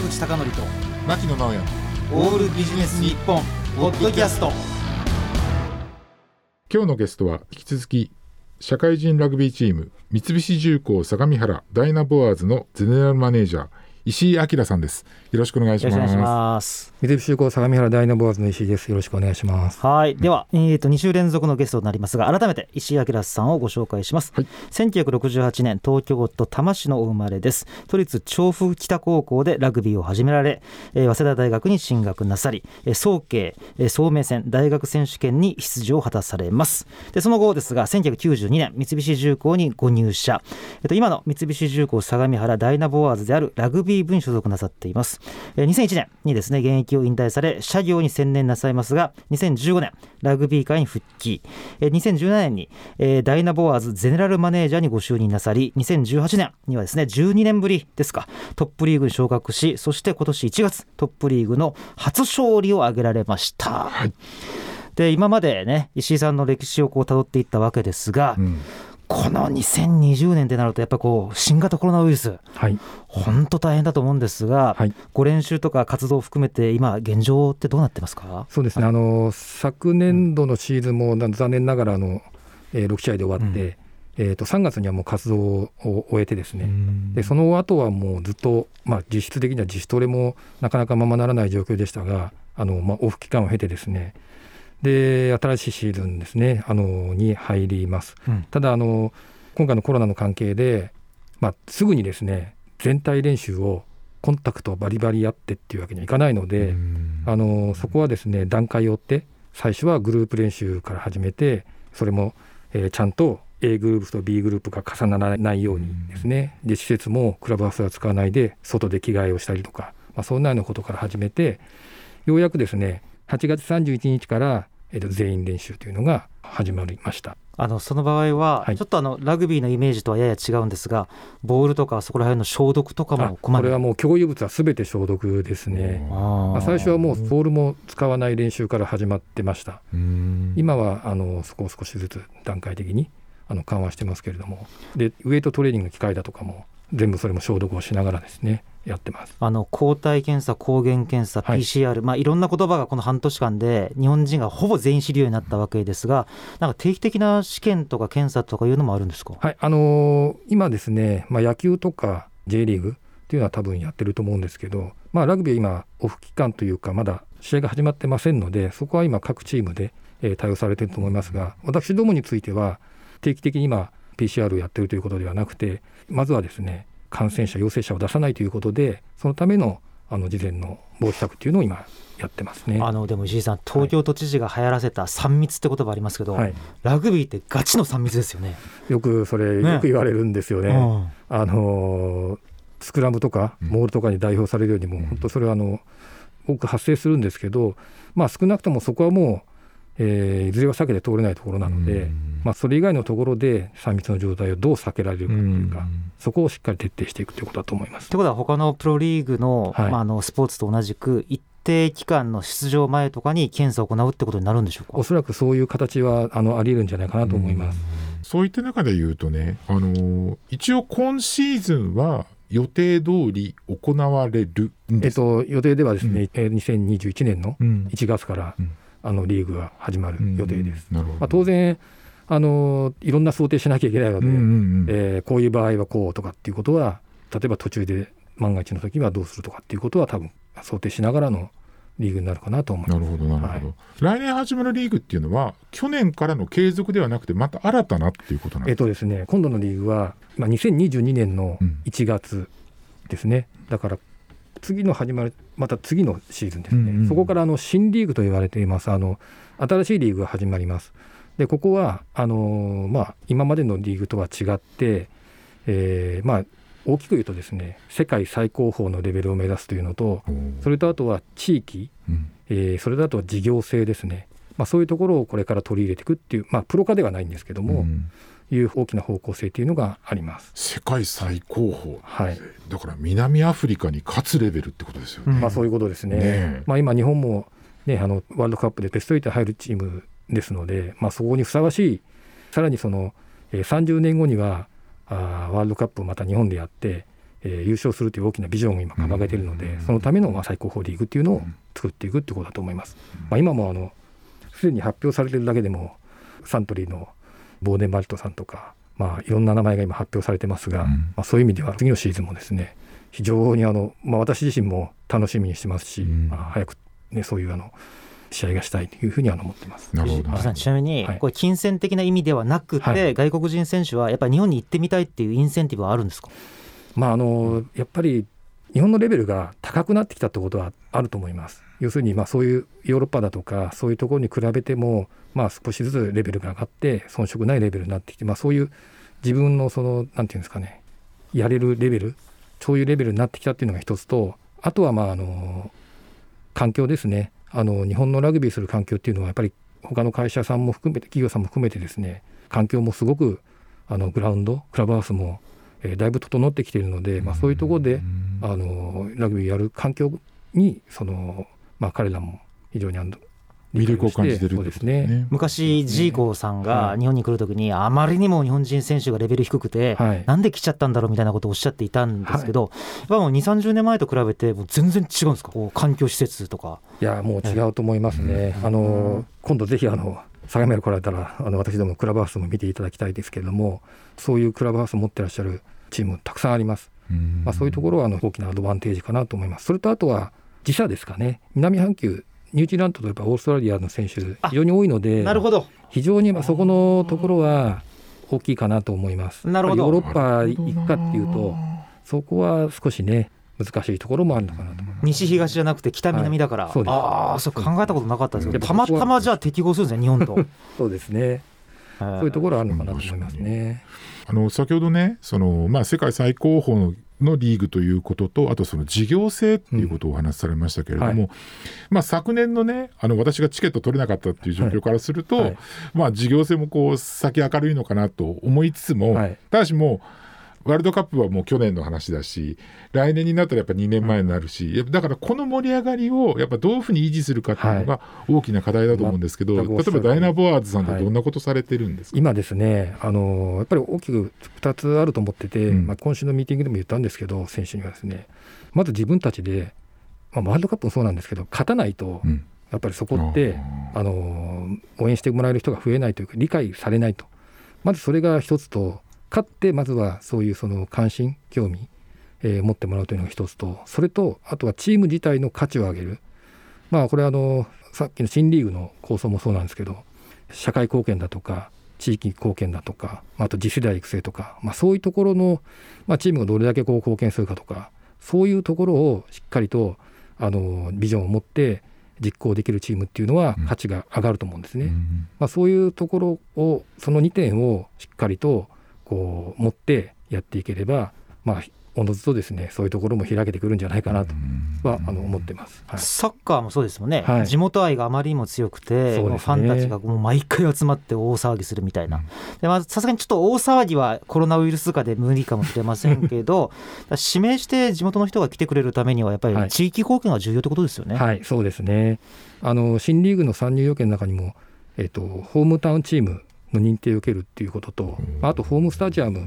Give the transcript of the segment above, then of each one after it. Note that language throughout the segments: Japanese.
坂口孝則と牧野直哉。オールビジネス日本ポッドキャスト。今日のゲストは引き続き社会人ラグビーチーム三菱重工相模原ダイナボアーズのゼネラルマネージャー石井明さんです。よろしくお願いします。ます。三菱重工相模原ダイナボアーズの石井です。よろしくお願いします。はい。では、えー、と2週連続のゲストとなりますが改めて石井明さんをご紹介します、はい、1968年東京都多摩市のお生まれです。都立調布北高校でラグビーを始められ、えー、早稲田大学に進学なさり、えー、早慶、えー、総明戦大学選手権に出場を果たされます。でその後ですが1992年三菱重工にご入社、えー、と今の三菱重工相模原ダイナボアーズであるラグビー部に所属なさっています、えー、2001年にですね現役を引退され社業に専念なさいますが2015年ラグビー界に復帰、えー、2017年に、えー、ダイナボアーズゼネラルマネージャーにご就任なさり2018年にはですね12年ぶりですかトップリーグに昇格しそして今年1月トップリーグの初勝利を挙げられました、はい、で今までね石井さんの歴史をこう辿っていったわけですが、うんこの2020年ってなるとやっぱこう新型コロナウイルス、はい、本当大変だと思うんですが、はい、ご練習とか活動を含めて今現状ってどうなってますか？そうですね、あの昨年度のシーズンも残念ながらあの、えー、6試合で終わって、うん。えー、と3月にはもう活動を終えてですね。でその後はもうずっと、まあ、実質的には自主トレもなかなかままならない状況でしたがあの、まあ、オフ期間を経てですねで新しいシーズンですねあのに入ります、うん、ただあの今回のコロナの関係で、まあ、すぐにですね全体練習をコンタクトをバリバリやってっていうわけにはいかないのであのそこはですね段階を追って最初はグループ練習から始めてそれも、えー、ちゃんと A グループと B グループが重ならないようにですねで施設もクラブハウスは使わないで外で着替えをしたりとか、まあ、そんなようなことから始めてようやくですね8月31日から、えー、と全員練習というのが始まりました。あのその場合は、ちょっとあのラグビーのイメージとはやや違うんですがボールとかそこら辺の消毒とかもこれはもう共有物はすべて消毒ですね。まあ、最初はもうボールも使わない練習から始まってました。今はあのそこを少しずつ段階的にあの緩和してますけれども。でウエイトトレーニングの機械だとかも全部それも消毒をしながらですねやってます。あの抗体検査、抗原検査、PCR、はい。まあ、いろんな言葉がこの半年間で日本人がほぼ全員知るようになったわけですが、なんか定期的な試験とか検査とかいうのもあるんですか、はいあのー、今ですね、まあ、野球とか J リーグっていうのは多分やってると思うんですけど、まあ、ラグビーは今、オフ期間というか、まだ試合が始まってませんので、そこは今、各チームで、えー、対応されていると思いますが、私どもについては、定期的に今、PCR をやってるということではなくて、まずはですね、感染者、陽性者を出さないということで、そのためのあの事前の防止策というのを今、やってますね。あのでも石井さん、東京都知事が流行らせた3密って言葉ありますけど、はい、ラグビーってガチの3密ですよね。よくそれ、よく言われるんですよね。うん、あのスクラムとかモールとかに代表されるよりも、うん、本当それはあの多く発生するんですけど、まあ、少なくともそこはもう、えー、いずれは避けて通れないところなので、うん、まあ、それ以外のところで3密の状態をどう避けられるかというか、そこをしっかり徹底していくということだと思います。ということは他のプロリーグの,、はい、まあ、あのスポーツと同じく一定期間の出場前とかに検査を行うってことになるんでしょうか？おそらくそういう形はあのあり得るんじゃないかなと思います。そういった中で言うとね、あの一応今シーズンは予定通り行われるえっと、予定ではですね、うん、2021年の1月から、うん、あのリーグが始まる予定です。うん、まあ、当然あのいろんな想定しなきゃいけないので、うんうん。うん、えー、こういう場合はこうとかっていうことは例えば途中で万が一の時はどうするとかっていうことは多分想定しながらのリーグになるかなと思います。なるほどなるほど、はい、来年始まるリーグっていうのは去年からの継続ではなくてまた新たなっていうことなんえっとですね今度のリーグは、まあ、2022年の1月ですね、うん、だから次の始まるまた次のシーズンですね、うんうん、そこからあの新リーグと言われています。あの新しいリーグが始まります。でここはあのー、まあ、今までのリーグとは違って、えー、まあ、大きく言うとですね世界最高峰のレベルを目指すというのとそれとあとは地域、うん、えー、それとあとは事業性ですね、まあ、そういうところをこれから取り入れていくっていう、まあ、プロ化ではないんですけども、うん、いう大きな方向性というのがあります。世界最高峰、はい、だから南アフリカに勝つレベルってことですよね。まあ、そういうことですね。ねまあ、今日本も、ね、あのワールドカップでベスト8入るチームですので、まあ、そこにふさわしいさらにその、えー、30年後にはあワールドカップをまた日本でやって、えー優勝するという大きなビジョンを今掲げているので、そのためのまあ最高峰リーグっていうのを作っていくっていうことだと思います。まあ、今もあのすでに発表されているだけでもサントリーのボーデンバルトさんとか、まあ、いろんな名前が今発表されてますが、うん。まあ、そういう意味では次のシーズンもですね非常にあの、まあ、私自身も楽しみにしてますし、うん。まあ、早く、ね、そういうあの試合がしたいというふうには思ってます。なるほど。藤井さんちなみにはい。これ金銭的な意味ではなくて、はい。外国人選手はやっぱり日本に行ってみたいっていうインセンティブはあるんですか？まああのやっぱり日本のレベルが高くなってきたってことはあると思います。要するにまあそういうヨーロッパだとかそういうところに比べてもまあ少しずつレベルが上がって遜色ないレベルになってきてまあそういう自分のそのなんていうんですかねやれるレベルそういうレベルになってきたっていうのが一つとあとはまああの環境ですねあの日本のラグビーする環境っていうのはやっぱり他の会社さんも含めて企業さんも含めてですね環境もすごくあのグラウンドクラブハウスも、えーだいぶ整ってきているので、まあ、そういうところで、あのラグビーやる環境にその、まあ、彼らも非常にあの魅力を感じてるですね。ね。昔ジーコーさんがはい日本に来るときにあまりにも日本人選手がレベル低くて、はいなんで来ちゃったんだろうみたいなことをおっしゃっていたんですけど、やっぱもう2、30年前と比べてもう全然違うんですか？こう環境施設とか。いやもう違うと思いますね。あの今度ぜひあの相模原来られたらあの私どもクラブハウスも見ていただきたいですけれどもそういうクラブハウスを持ってらっしゃるチームたくさんあります。うんまあ、そういうところはあの大きなアドバンテージかなと思います。それとあとは時差ですかね南半球ニュージーランドとやっぱオーストラリアの選手非常に多いのでなるほど非常にまあそこのところは大きいかなと思います。なるほどヨーロッパ行くかっていうとそこは少しね難しいところもあるのかなと。西東じゃなくて北南だから、はい。そうです。ああそう考えたことなかったですけどうん。たまたまじゃあ適合するんですね日本と。そうですね。そういうところあるのかなと思いますね。あの先ほどねその、まあ、世界最高峰ののリーグということとあとその事業性っていうことをお話しされましたけれども、うんはまあ、昨年のねあの私がチケット取れなかったっていう状況からすると、はい。まあ、事業性もこう先明るいのかなと思いつつも、はい。ただしもうワールドカップはもう去年の話だし来年になったらやっぱ2年前になるし、だからこの盛り上がりをやっぱどういうふうに維持するかっていうのが大きな課題だと思うんですけど、全くおっしゃる例えばダイナ・ボワーズさんってはい。どんなことされてるんですか、今ですねあのやっぱり大きく2つあると思ってて、うん。まあ、今週のミーティングでも言ったんですけど選手にはですねまず自分たちで、まあ、ワールドカップもそうなんですけど勝たないとうん。やっぱりそこって、あの応援してもらえる人が増えないというか理解されないと。まずそれが一つと勝ってまずはそういうその関心興味、えー持ってもらうというのが一つとそれとあとはチーム自体の価値を上げる。まあこれはあのさっきの新リーグの構想もそうなんですけど社会貢献だとか地域貢献だとか、まあ、あと次世代育成とか、まあ、そういうところの、まあ、チームがどれだけこう貢献するかとかそういうところをしっかりとあのビジョンを持って実行できるチームっていうのはうん。価値が上がると思うんですね。うんまあ、そういうところをその2点をしっかりとこう持ってやっていければ、まあ、おのずとですねそういうところも開けてくるんじゃないかなとはあの思ってます。はい。サッカーもそうですもんね、はい。地元愛があまりにも強くて、ね。もうファンたちがもう毎回集まって大騒ぎするみたいな、でまあさすがにちょっと大騒ぎはコロナウイルス禍で無理かもしれませんけど、指名して地元の人が来てくれるためには、やっぱはい。り地域貢献が重要ってことですよね。はい、そうですね。あの新リーグの参入要件の中にも、えっとホームタウンチームの認定を受けるっていうことと、まああとホームスタジアム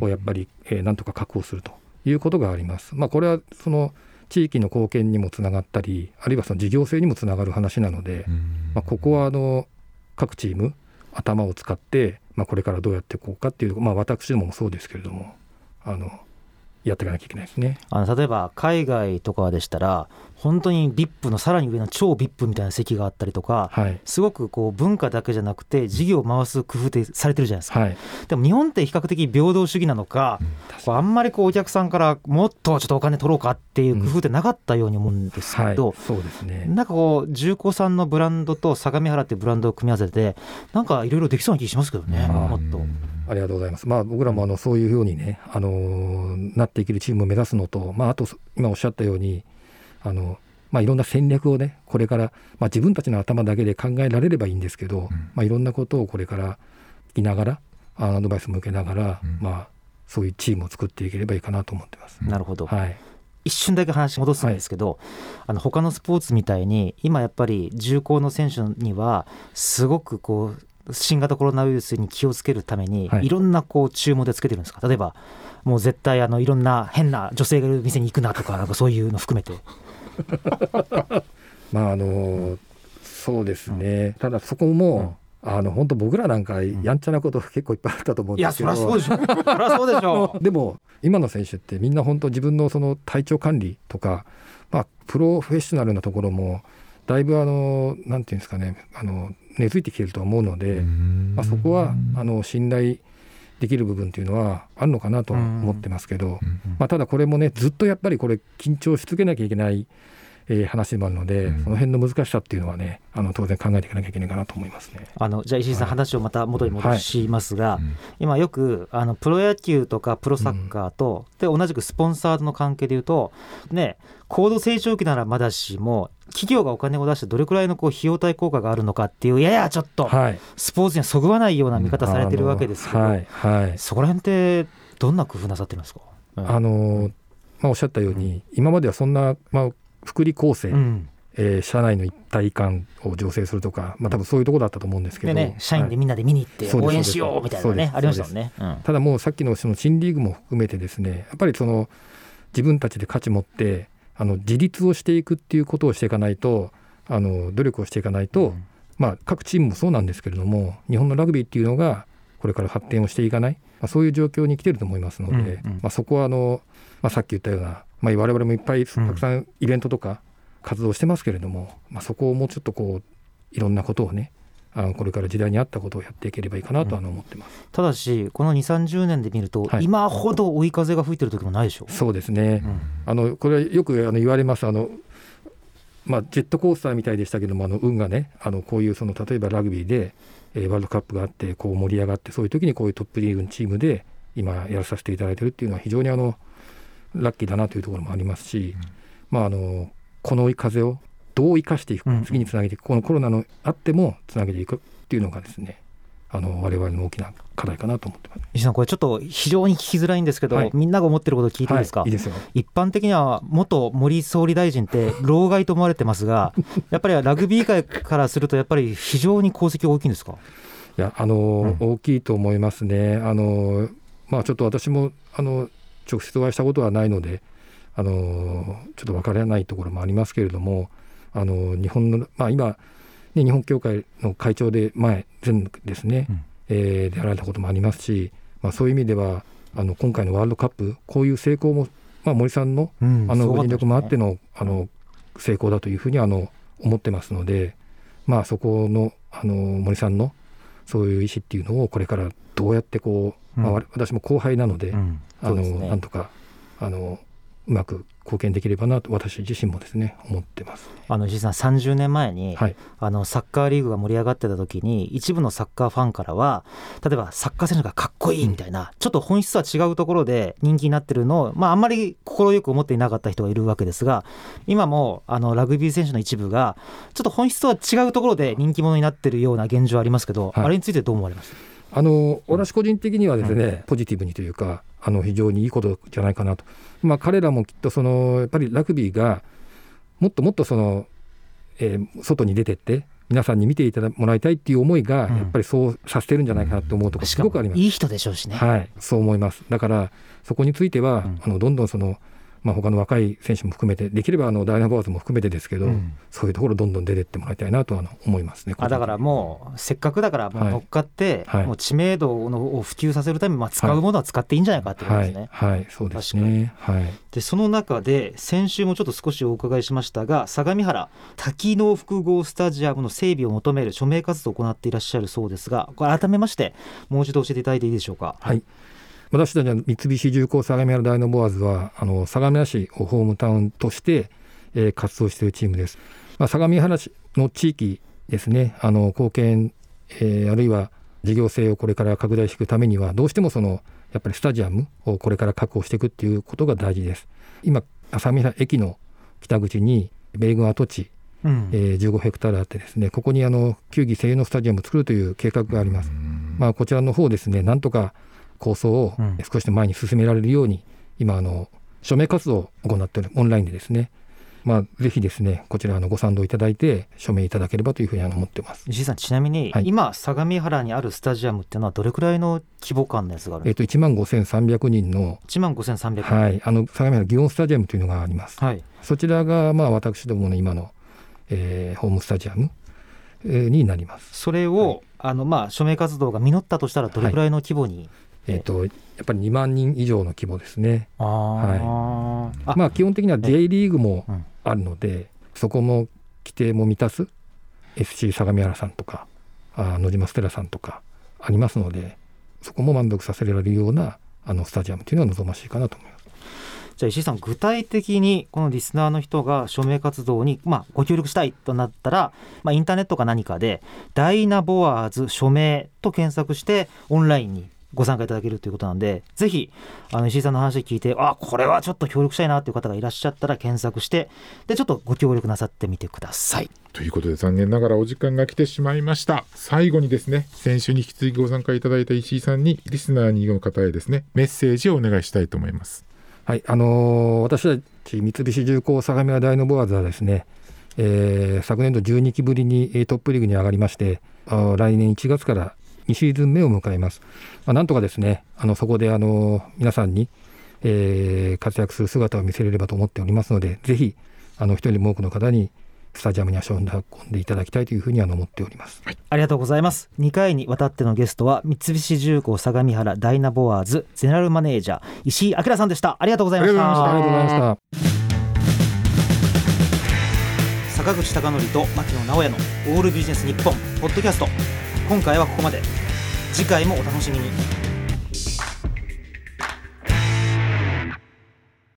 をやっぱり、えーなんとか確保するということがあります。まあこれはその地域の貢献にもつながったり、あるいはその事業性にもつながる話なので、まあここはあの各チーム頭を使って、まあこれからどうやっていこうかっていう、まあ私どももそうですけれども、あのやっていかなきゃいけないですね。あの例えば海外とかでしたら本当に VIP のさらに上の超 VIP みたいな席があったりとかはい。すごくこう文化だけじゃなくて事業を回す工夫ってされてるじゃないですか、はい。でも日本って比較的平等主義なのか、こうあんまりこうお客さんからもっとちょっとお金取ろうかっていう工夫ってなかったように思うんですけはい。ど、そうですね。なんかこう重工さんのブランドと相模原っていうブランドを組み合わせてなんかいろいろできそうな気しますけどね、うんもっと。ありがとうございます。まあ、僕らもあのそういうようにね、あのーなっていけるチームを目指すのと、まあ、あと今おっしゃったように、あのまあ、いろんな戦略をね、これから、まあ、自分たちの頭だけで考えられればいいんですけど、まあ、いろんなことをこれから聞きながら、アドバイスも受けながら、うん。まあ、そういうチームを作っていければいいかなと思ってます。なるほど、はい、一瞬だけ話戻すんですけど、あの他のスポーツみたいに今やっぱり重工の選手にはすごくこう新型コロナウイルスに気をつけるために、はい。い、ろんなこう注文でつけてるんですか？例えばもう絶対あのいろんな変な女性がいる店に行くなとかなんかそういうの含めて。まああのそうですね、ただそこも、あの本当僕らなんかやんちゃなこと結構いっぱいあったと思うんいやですけど、そりゃそうでしょ。そりゃそうでしょ。でも今の選手ってみんな本当自分のその体調管理とか、まあ、プロフェッショナルなところもだいぶあのなんていうんですかね。あの根付いてきてるとは思うので、まあ、そこはあの信頼できる部分っていうのはあるのかなとは思ってますけど、まあ、ただこれもねずっとやっぱりこれ緊張し続けなきゃいけない、えー話でもあるので、うん。その辺の難しさっていうのはねあの当然考えていかなきゃいけないかなと思いますね。あのじゃあ石井さん、はい。話をまた元に戻しますが、うん今よくあのプロ野球とかプロサッカーと、で同じくスポンサーとの関係でいうとね高度成長期ならまだしも企業がお金を出してどれくらいのこう費用対効果があるのかっていうややちょっとはい、スポーツにはそぐわないような見方されてるわけですけど、はい。はい。そこら辺ってどんな工夫なさってるんですか、うん。あのまあ、おっしゃったように、今まではそんな、まあ、福利厚生、うん、えー社内の一体感を醸成するとか、まあ多分そういうところだったと思うんですけど、でね社員ではいみんなで見に行って応援しようみたいなねありましたもんね。うん。ただもうさっきのその新リーグも含めてですねやっぱりその自分たちで価値持ってあの自立をしていくっていうことをしていかないとあの努力をしていかないと、うん。まあ、各チームもそうなんですけれども日本のラグビーっていうのがこれから発展をしていかない、まあ、そういう状況に来てると思いますので、うんうん。まあ、そこはあの、まあ、さっき言ったような、まあ、我々もいっぱいたくさんイベントとか活動してますけれども、まあ、そこをもうちょっとこういろんなことをねあのこれから時代に合ったことをやっていければいいかなとは思ってます。ただしこの2 3 0年で見ると、はい。今ほど追い風が吹いてる時もないでしょそうですね、うん。あのこれはよくあの言われます。あの、まあ、ジェットコースターみたいでしたけどもあの運がねあのこういうその例えばラグビーで、えーワールドカップがあってこう盛り上がってそういう時にこういうトップリーグのチームで今やらさせていただいてるっていうのは非常にあのラッキーだなというところもありますし、まあ、あのこの追い風をどう生かしていくうん。か次につなげていくこのコロナのあってもつなげていくっていうのがですねあの我々の大きな課題かなと思ってます。石井さんこれちょっと非常に聞きづらいんですけど、はい。みんなが思ってることを聞いていいですか、はい、いいですよ。一般的には元森総理大臣って老害と思われてますが やっぱりラグビー界からするとやっぱり非常に功績大きいんですか？いやあの、大きいと思いますね。あのまあちょっと私もあの直接お会いしたことはないのであのちょっとわからないところもありますけれどもあの日本のまあ今ね日本協会の会長で前前ですね、うん。えーでやられたこともありますし、まあそういう意味ではあの今回のワールドカップこういう成功もまあ森さんのうん。あのご尽力もあってののあの成功だというふうにあの思ってますので、まあ、そこのあの森さんのそういう意思っていうのをこれからどうやってこう、まあ、私も後輩なので、うん。あのなんとかあのうまく貢献できればなと私自身もですね思ってます。あの石井さん30年前に、はい、あのサッカーリーグが盛り上がってた時に一部のサッカーファンからは例えばサッカー選手がかっこいいみたいな、ちょっと本質は違うところで人気になってるのを、まあ、あんまり快く思っていなかった人がいるわけですが今もあのラグビー選手の一部がちょっと本質とは違うところで人気者になってるような現状ありますけど、はい。あれについてどう思われます？あの私個人的にはですね、ポジティブにというかあの非常にいいことじゃないかなと、まあ、彼らもきっとそのやっぱりラグビーがもっともっとその、えー外に出てって皆さんに見ていただもらいたいっていう思いがうんやっぱりそうさせてるんじゃないかなと思うとこすごくあります。いい人でしょうしね。はい、そう思います。だからそこについては、うんあのどんどんそのまあ他の若い選手も含めてできればあのダイナボアーズも含めてですけど、うんそういうところどんどん出てってもらいたいなとはあの思いますね。あだからもうせっかくだから乗っかって、はいもう知名度のを普及させるためにまあ使うものは使っていいんじゃないかってことはいですね。はいそうですね。はい。でその中で先週もちょっと少しお伺いしましたが相模原多機能複合スタジアムの整備を求める署名活動を行っていらっしゃるそうですがこれ改めましてもう一度教えていただいていいでしょうか？はい。私たちは三菱重工相模原ダイナボアーズはあの相模原市をホームタウンとして、えー活動しているチームです。まあ、相模原市の地域ですねあの貢献、えーあるいは事業性をこれから拡大していくためにはどうしてもそのやっぱりスタジアムをこれから確保していくっていうことが大事です。今相模原駅の北口に米軍跡地うんえー15ヘクタールあってですねここにあの球技専用のスタジアムを作るという計画があります。まあ、こちらの方ですねなんとか構想をうん。少しでも前に進められるように、今あの署名活動を行っているオンラインでですね、まあ、ぜひですねこちらのご賛同いただいて署名いただければというふうに思ってます。石井さんちなみに、はい。今相模原にあるスタジアムっていうのはどれくらいの規模感のやつがあるんえっ、と1万5300人の、か1万5300人。はい、あの相模原祇園スタジアムというのがあります。はい。そちらがまあ私どもの今の、えーホームスタジアム、えーになります。それを、あのまあ署名活動が実ったとしたらどれくらいの規模に、えっ、とやっぱり2万人以上の規模ですね。あー。あ。まあ基本的には J リーグもうんあるので、そこも規定も満たす FC 相模原さんとかあ野島ステラさんとかありますのでそこも満足させられるようなあのスタジアムというのは望ましいかなと思います。じゃあ石井さん具体的にこのリスナーの人が署名活動に、まあ、ご協力したいとなったら、まあ、インターネットか何かで「ダイナボアーズ署名」と検索してオンラインにご参加いただけるということなんでぜひあの石井さんの話聞いてあこれはちょっと協力したいなという方がいらっしゃったら検索してでちょっとご協力なさってみてください。ということで残念ながらお時間が来てしまいました最後にですね先週に引き続きご参加いただいた石井さんにリスナーにの方へですねメッセージをお願いしたいと思いますはい、あのー私たち三菱重工相模原ダイノボアーズはですね、えー昨年度12期ぶりにえートップリーグに上がりまして、来年1月から2シーズン目を迎えます。まあ、なんとかですね、あのそこで、あのー皆さんに、えー活躍する姿を見せれればと思っておりますので、ぜひ、あの一人でも多くの方にスタジアムに足を運んでいただきたいというふうにあの思っております。ありがとうございます。2回にわたってのゲストは三菱重工相模原ダイナボアーズゼネラルマネージャー石井明さんでした。ありがとうございました。ありがとうございましたありがとうございました。坂口孝則と牧野直哉のオールビジネス日本ポッドキャスト今回はここまで。次回もお楽しみに。